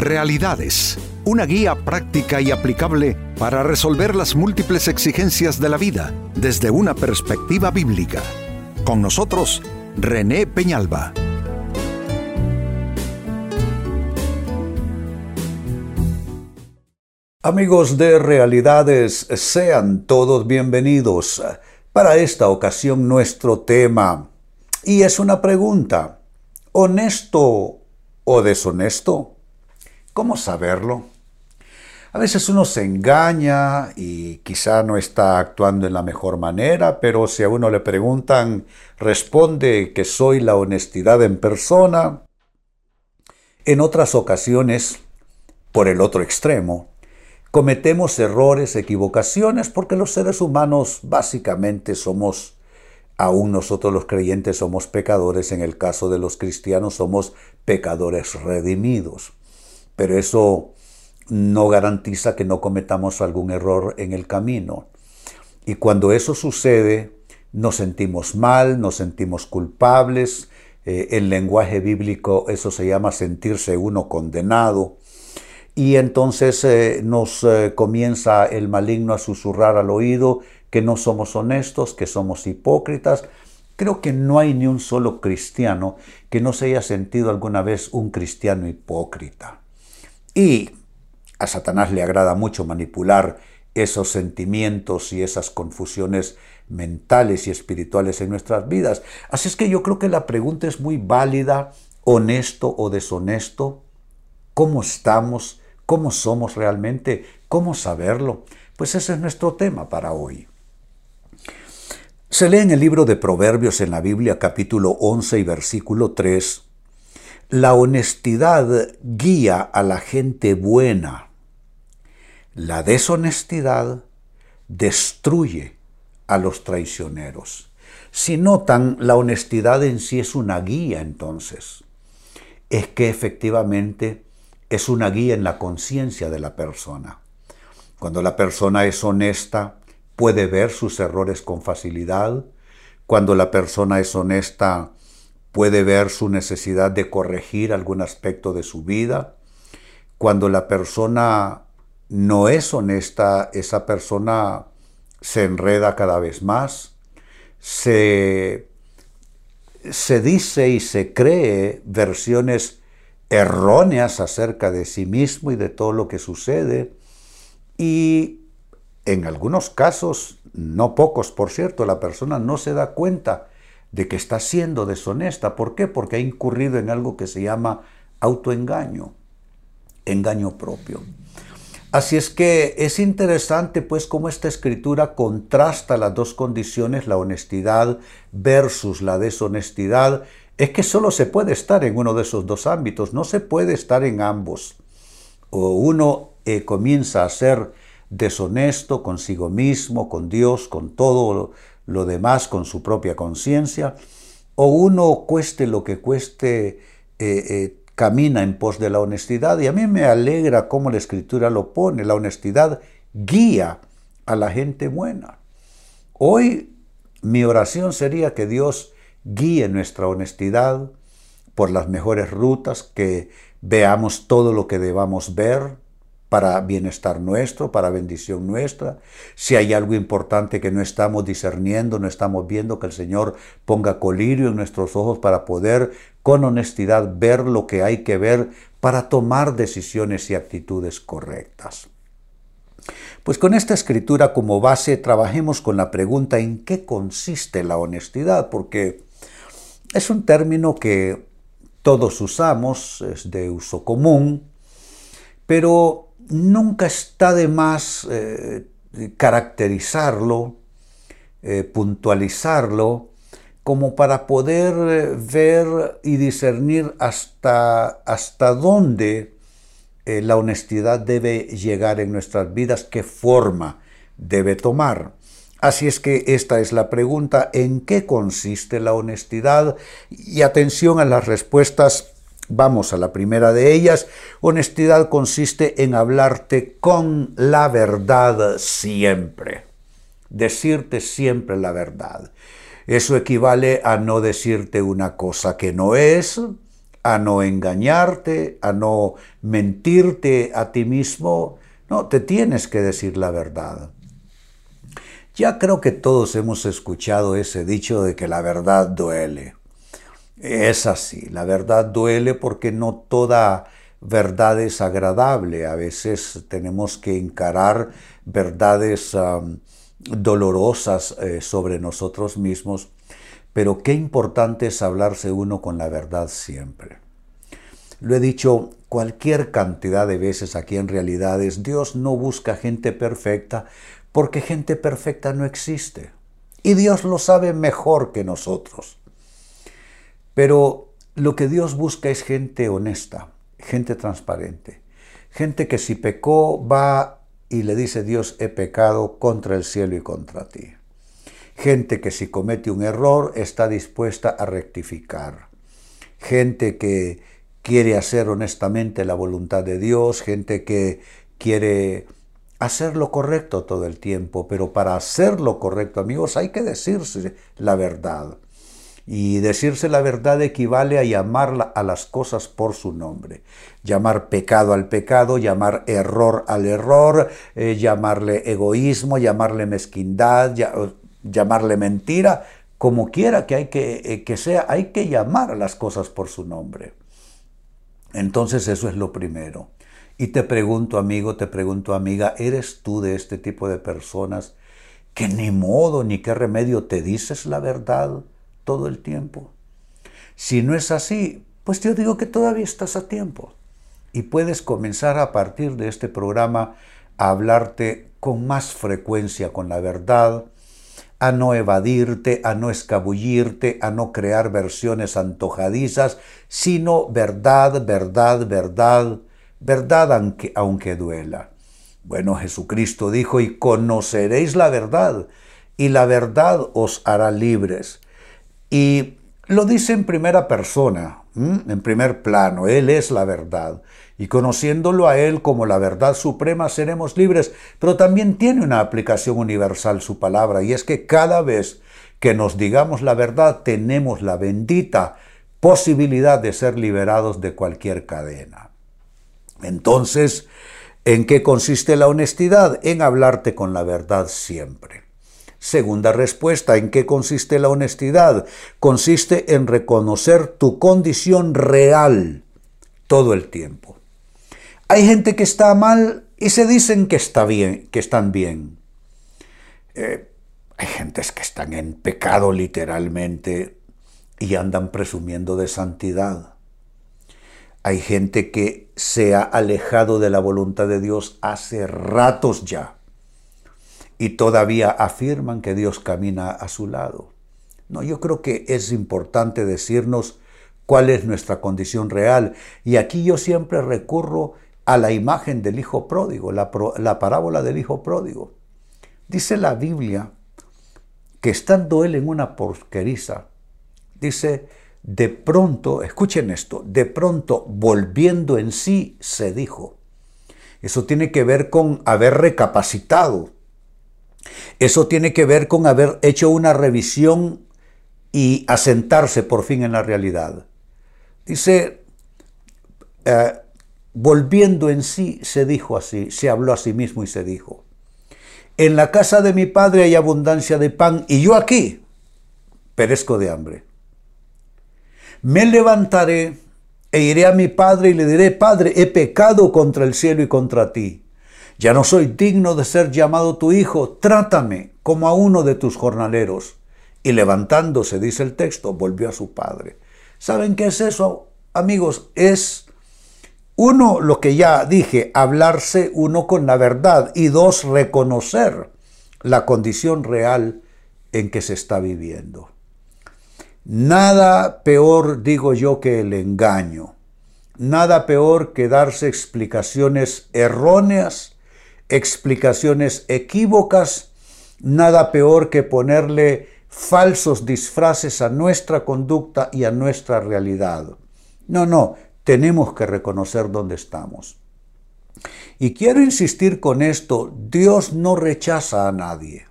Realidades, una guía práctica y aplicable para resolver las múltiples exigencias de la vida desde una perspectiva bíblica. Con nosotros, René Peñalba. Amigos de Realidades, sean todos bienvenidos. Para esta ocasión nuestro tema, y es una pregunta, ¿honesto o deshonesto? ¿Cómo saberlo? A veces uno se engaña y quizá no está actuando en la mejor manera, pero si a uno le preguntan, responde que soy la honestidad en persona. En otras ocasiones, por el otro extremo, cometemos errores, equivocaciones, porque los seres humanos básicamente somos, aún nosotros los creyentes somos pecadores, en el caso de los cristianos somos pecadores redimidos pero eso no garantiza que no cometamos algún error en el camino. Y cuando eso sucede, nos sentimos mal, nos sentimos culpables. Eh, en lenguaje bíblico eso se llama sentirse uno condenado. Y entonces eh, nos eh, comienza el maligno a susurrar al oído que no somos honestos, que somos hipócritas. Creo que no hay ni un solo cristiano que no se haya sentido alguna vez un cristiano hipócrita. Y a Satanás le agrada mucho manipular esos sentimientos y esas confusiones mentales y espirituales en nuestras vidas. Así es que yo creo que la pregunta es muy válida, honesto o deshonesto. ¿Cómo estamos? ¿Cómo somos realmente? ¿Cómo saberlo? Pues ese es nuestro tema para hoy. Se lee en el libro de Proverbios en la Biblia capítulo 11 y versículo 3 la honestidad guía a la gente buena. La deshonestidad destruye a los traicioneros. Si notan, la honestidad en sí es una guía entonces. Es que efectivamente es una guía en la conciencia de la persona. Cuando la persona es honesta, puede ver sus errores con facilidad. Cuando la persona es honesta, puede ver su necesidad de corregir algún aspecto de su vida. Cuando la persona no es honesta, esa persona se enreda cada vez más, se, se dice y se cree versiones erróneas acerca de sí mismo y de todo lo que sucede. Y en algunos casos, no pocos por cierto, la persona no se da cuenta de que está siendo deshonesta. ¿Por qué? Porque ha incurrido en algo que se llama autoengaño, engaño propio. Así es que es interesante pues cómo esta escritura contrasta las dos condiciones, la honestidad versus la deshonestidad. Es que solo se puede estar en uno de esos dos ámbitos, no se puede estar en ambos. O uno eh, comienza a ser deshonesto consigo mismo, con Dios, con todo lo demás con su propia conciencia, o uno cueste lo que cueste, eh, eh, camina en pos de la honestidad. Y a mí me alegra cómo la escritura lo pone, la honestidad guía a la gente buena. Hoy mi oración sería que Dios guíe nuestra honestidad por las mejores rutas, que veamos todo lo que debamos ver, para bienestar nuestro, para bendición nuestra. Si hay algo importante que no estamos discerniendo, no estamos viendo, que el Señor ponga colirio en nuestros ojos para poder con honestidad ver lo que hay que ver para tomar decisiones y actitudes correctas. Pues con esta escritura como base trabajemos con la pregunta en qué consiste la honestidad, porque es un término que todos usamos, es de uso común, pero nunca está de más eh, caracterizarlo, eh, puntualizarlo, como para poder eh, ver y discernir hasta, hasta dónde la honestidad debe llegar en nuestras vidas, qué forma debe tomar. Así es que esta es la pregunta, ¿en qué consiste la honestidad? Y atención a las respuestas Vamos a la primera de ellas. Honestidad consiste en hablarte con la verdad siempre. Decirte siempre la verdad. Eso equivale a no decirte una cosa que no es, a no engañarte, a no mentirte a ti mismo. No, te tienes que decir la verdad. Ya creo que todos hemos escuchado ese dicho de que la verdad duele. Es así, la verdad duele porque no toda verdad es agradable. A veces tenemos que encarar verdades dolorosas eh, sobre nosotros mismos, pero qué importante es hablarse uno con la verdad siempre. Lo he dicho cualquier cantidad de veces aquí en realidades, Dios no busca gente perfecta porque gente perfecta no existe. Y Dios lo sabe mejor que nosotros. Pero lo que Dios busca es gente honesta, gente transparente, gente que si pecó va y le dice Dios, he pecado contra el cielo y contra ti. Gente que si comete un error está dispuesta a rectificar. Gente que quiere hacer honestamente la voluntad de Dios, gente que quiere hacer lo correcto todo el tiempo, pero para hacer lo correcto, amigos, hay que decirse la verdad. Y decirse la verdad equivale a llamar a las cosas por su nombre. Llamar pecado al pecado, llamar error al error, eh, llamarle egoísmo, llamarle mezquindad, llamarle mentira, como quiera que, hay que, eh, que sea, hay que llamar a las cosas por su nombre. Entonces eso es lo primero. Y te pregunto, amigo, te pregunto, amiga, ¿eres tú de este tipo de personas que ni modo ni qué remedio te dices la verdad? Todo el tiempo. Si no es así, pues yo digo que todavía estás a tiempo y puedes comenzar a partir de este programa a hablarte con más frecuencia con la verdad, a no evadirte, a no escabullirte, a no crear versiones antojadizas, sino verdad, verdad, verdad, verdad aunque, aunque duela. Bueno, Jesucristo dijo, y conoceréis la verdad, y la verdad os hará libres. Y lo dice en primera persona, en primer plano, Él es la verdad. Y conociéndolo a Él como la verdad suprema seremos libres, pero también tiene una aplicación universal su palabra, y es que cada vez que nos digamos la verdad tenemos la bendita posibilidad de ser liberados de cualquier cadena. Entonces, ¿en qué consiste la honestidad? En hablarte con la verdad siempre. Segunda respuesta, ¿en qué consiste la honestidad? Consiste en reconocer tu condición real todo el tiempo. Hay gente que está mal y se dicen que está bien, que están bien. Eh, hay gentes que están en pecado literalmente y andan presumiendo de santidad. Hay gente que se ha alejado de la voluntad de Dios hace ratos ya y todavía afirman que Dios camina a su lado. No, yo creo que es importante decirnos cuál es nuestra condición real. Y aquí yo siempre recurro a la imagen del hijo pródigo, la, la parábola del hijo pródigo. Dice la Biblia que estando él en una porqueriza, dice, de pronto, escuchen esto, de pronto volviendo en sí se dijo. Eso tiene que ver con haber recapacitado, eso tiene que ver con haber hecho una revisión y asentarse por fin en la realidad. Dice, eh, volviendo en sí, se dijo así, se habló a sí mismo y se dijo, en la casa de mi padre hay abundancia de pan y yo aquí perezco de hambre. Me levantaré e iré a mi padre y le diré, Padre, he pecado contra el cielo y contra ti ya no soy digno de ser llamado tu hijo, trátame como a uno de tus jornaleros. Y levantándose, dice el texto, volvió a su padre. ¿Saben qué es eso, amigos? Es uno, lo que ya dije, hablarse uno con la verdad y dos, reconocer la condición real en que se está viviendo. Nada peor, digo yo, que el engaño. Nada peor que darse explicaciones erróneas explicaciones equívocas, nada peor que ponerle falsos disfraces a nuestra conducta y a nuestra realidad. No, no, tenemos que reconocer dónde estamos. Y quiero insistir con esto, Dios no rechaza a nadie.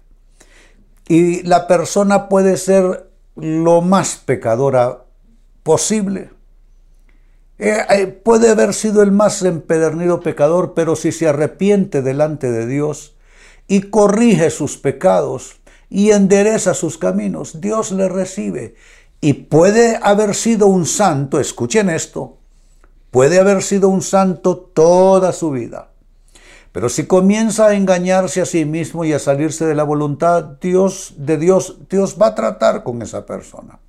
Y la persona puede ser lo más pecadora posible. Eh, eh, puede haber sido el más empedernido pecador, pero si se arrepiente delante de Dios y corrige sus pecados y endereza sus caminos, Dios le recibe. Y puede haber sido un santo, escuchen esto, puede haber sido un santo toda su vida. Pero si comienza a engañarse a sí mismo y a salirse de la voluntad Dios, de Dios, Dios va a tratar con esa persona.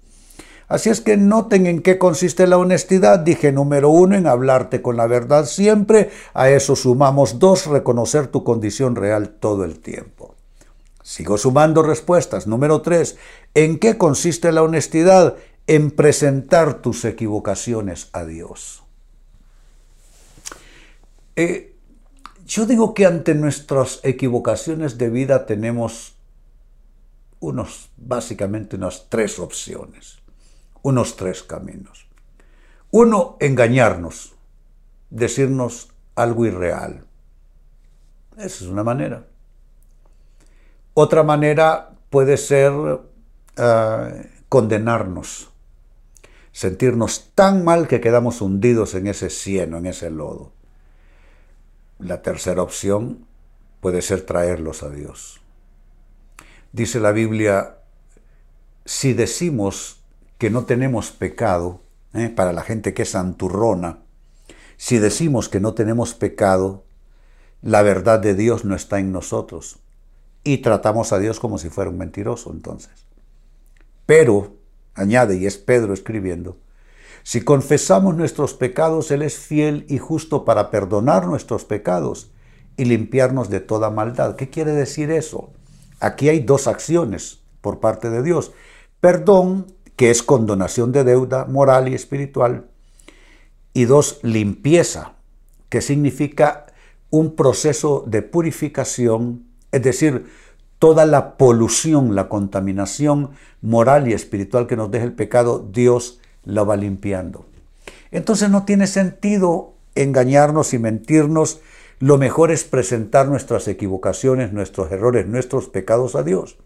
Así es que noten en qué consiste la honestidad. Dije número uno, en hablarte con la verdad siempre. A eso sumamos dos, reconocer tu condición real todo el tiempo. Sigo sumando respuestas. Número tres, ¿en qué consiste la honestidad? En presentar tus equivocaciones a Dios. Eh, yo digo que ante nuestras equivocaciones de vida tenemos unos, básicamente unas tres opciones unos tres caminos. Uno, engañarnos, decirnos algo irreal. Esa es una manera. Otra manera puede ser eh, condenarnos, sentirnos tan mal que quedamos hundidos en ese cieno, en ese lodo. La tercera opción puede ser traerlos a Dios. Dice la Biblia, si decimos que no tenemos pecado, ¿eh? para la gente que es santurrona, si decimos que no tenemos pecado, la verdad de Dios no está en nosotros. Y tratamos a Dios como si fuera un mentiroso entonces. Pero, añade, y es Pedro escribiendo, si confesamos nuestros pecados, Él es fiel y justo para perdonar nuestros pecados y limpiarnos de toda maldad. ¿Qué quiere decir eso? Aquí hay dos acciones por parte de Dios. Perdón que es condonación de deuda moral y espiritual. Y dos, limpieza, que significa un proceso de purificación, es decir, toda la polución, la contaminación moral y espiritual que nos deja el pecado, Dios la va limpiando. Entonces no tiene sentido engañarnos y mentirnos. Lo mejor es presentar nuestras equivocaciones, nuestros errores, nuestros pecados a Dios.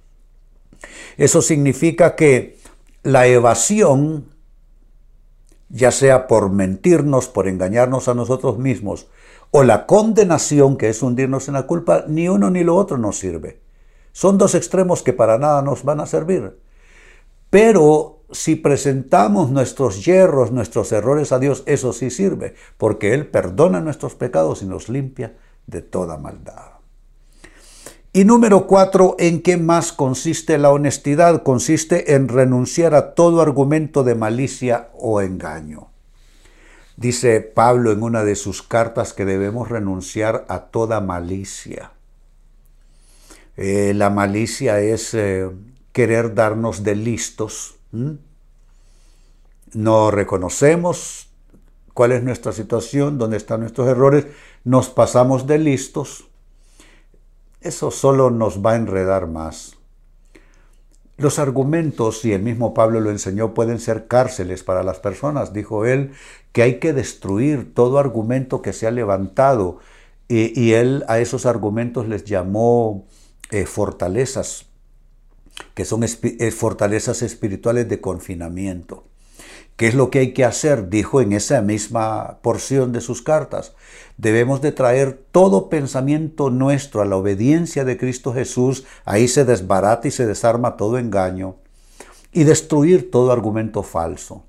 Eso significa que la evasión, ya sea por mentirnos, por engañarnos a nosotros mismos, o la condenación, que es hundirnos en la culpa, ni uno ni lo otro nos sirve. Son dos extremos que para nada nos van a servir. Pero si presentamos nuestros hierros, nuestros errores a Dios, eso sí sirve, porque Él perdona nuestros pecados y nos limpia de toda maldad. Y número cuatro, ¿en qué más consiste la honestidad? Consiste en renunciar a todo argumento de malicia o engaño. Dice Pablo en una de sus cartas que debemos renunciar a toda malicia. Eh, la malicia es eh, querer darnos de listos. No reconocemos cuál es nuestra situación, dónde están nuestros errores, nos pasamos de listos eso solo nos va a enredar más. Los argumentos, y el mismo Pablo lo enseñó, pueden ser cárceles para las personas. Dijo él que hay que destruir todo argumento que se ha levantado. Y, él a esos argumentos les llamó eh, fortalezas, que son eh, fortalezas espirituales de confinamiento. ¿Qué es lo que hay que hacer? Dijo en esa misma porción de sus cartas. Debemos de traer todo pensamiento nuestro a la obediencia de Cristo Jesús. Ahí se desbarata y se desarma todo engaño. Y destruir todo argumento falso.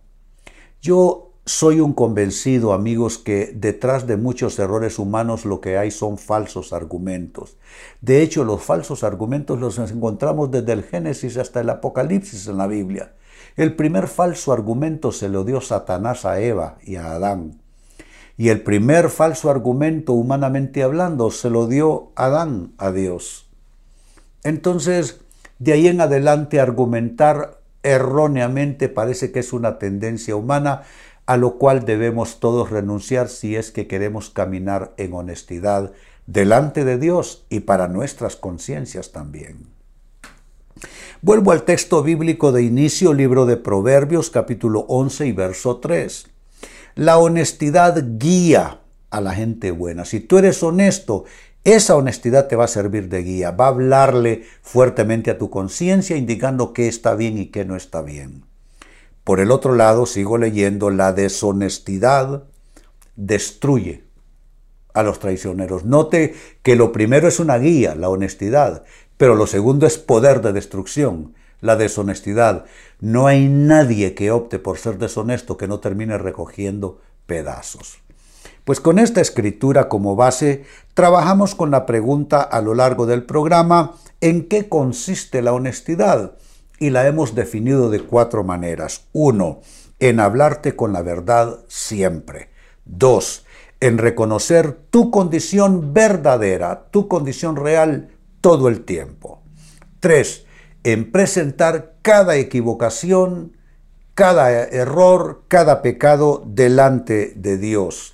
Yo soy un convencido, amigos, que detrás de muchos errores humanos lo que hay son falsos argumentos. De hecho, los falsos argumentos los encontramos desde el Génesis hasta el Apocalipsis en la Biblia. El primer falso argumento se lo dio Satanás a Eva y a Adán. Y el primer falso argumento, humanamente hablando, se lo dio Adán a Dios. Entonces, de ahí en adelante, argumentar erróneamente parece que es una tendencia humana a lo cual debemos todos renunciar si es que queremos caminar en honestidad delante de Dios y para nuestras conciencias también. Vuelvo al texto bíblico de inicio, libro de Proverbios, capítulo 11 y verso 3. La honestidad guía a la gente buena. Si tú eres honesto, esa honestidad te va a servir de guía, va a hablarle fuertemente a tu conciencia, indicando qué está bien y qué no está bien. Por el otro lado, sigo leyendo, la deshonestidad destruye a los traicioneros. Note que lo primero es una guía, la honestidad, pero lo segundo es poder de destrucción, la deshonestidad. No hay nadie que opte por ser deshonesto que no termine recogiendo pedazos. Pues con esta escritura como base, trabajamos con la pregunta a lo largo del programa, ¿en qué consiste la honestidad? y la hemos definido de cuatro maneras. Uno, en hablarte con la verdad siempre. Dos, en reconocer tu condición verdadera, tu condición real todo el tiempo. Tres, en presentar cada equivocación, cada error, cada pecado delante de Dios.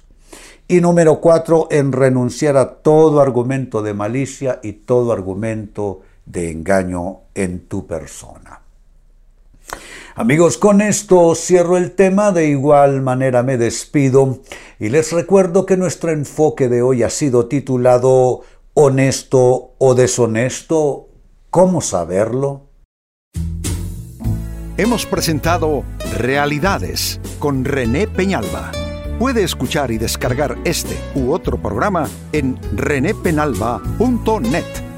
Y número cuatro, en renunciar a todo argumento de malicia y todo argumento de engaño en tu persona. Amigos, con esto cierro el tema, de igual manera me despido y les recuerdo que nuestro enfoque de hoy ha sido titulado Honesto o deshonesto, ¿cómo saberlo? Hemos presentado Realidades con René Peñalba. Puede escuchar y descargar este u otro programa en renépenalba.net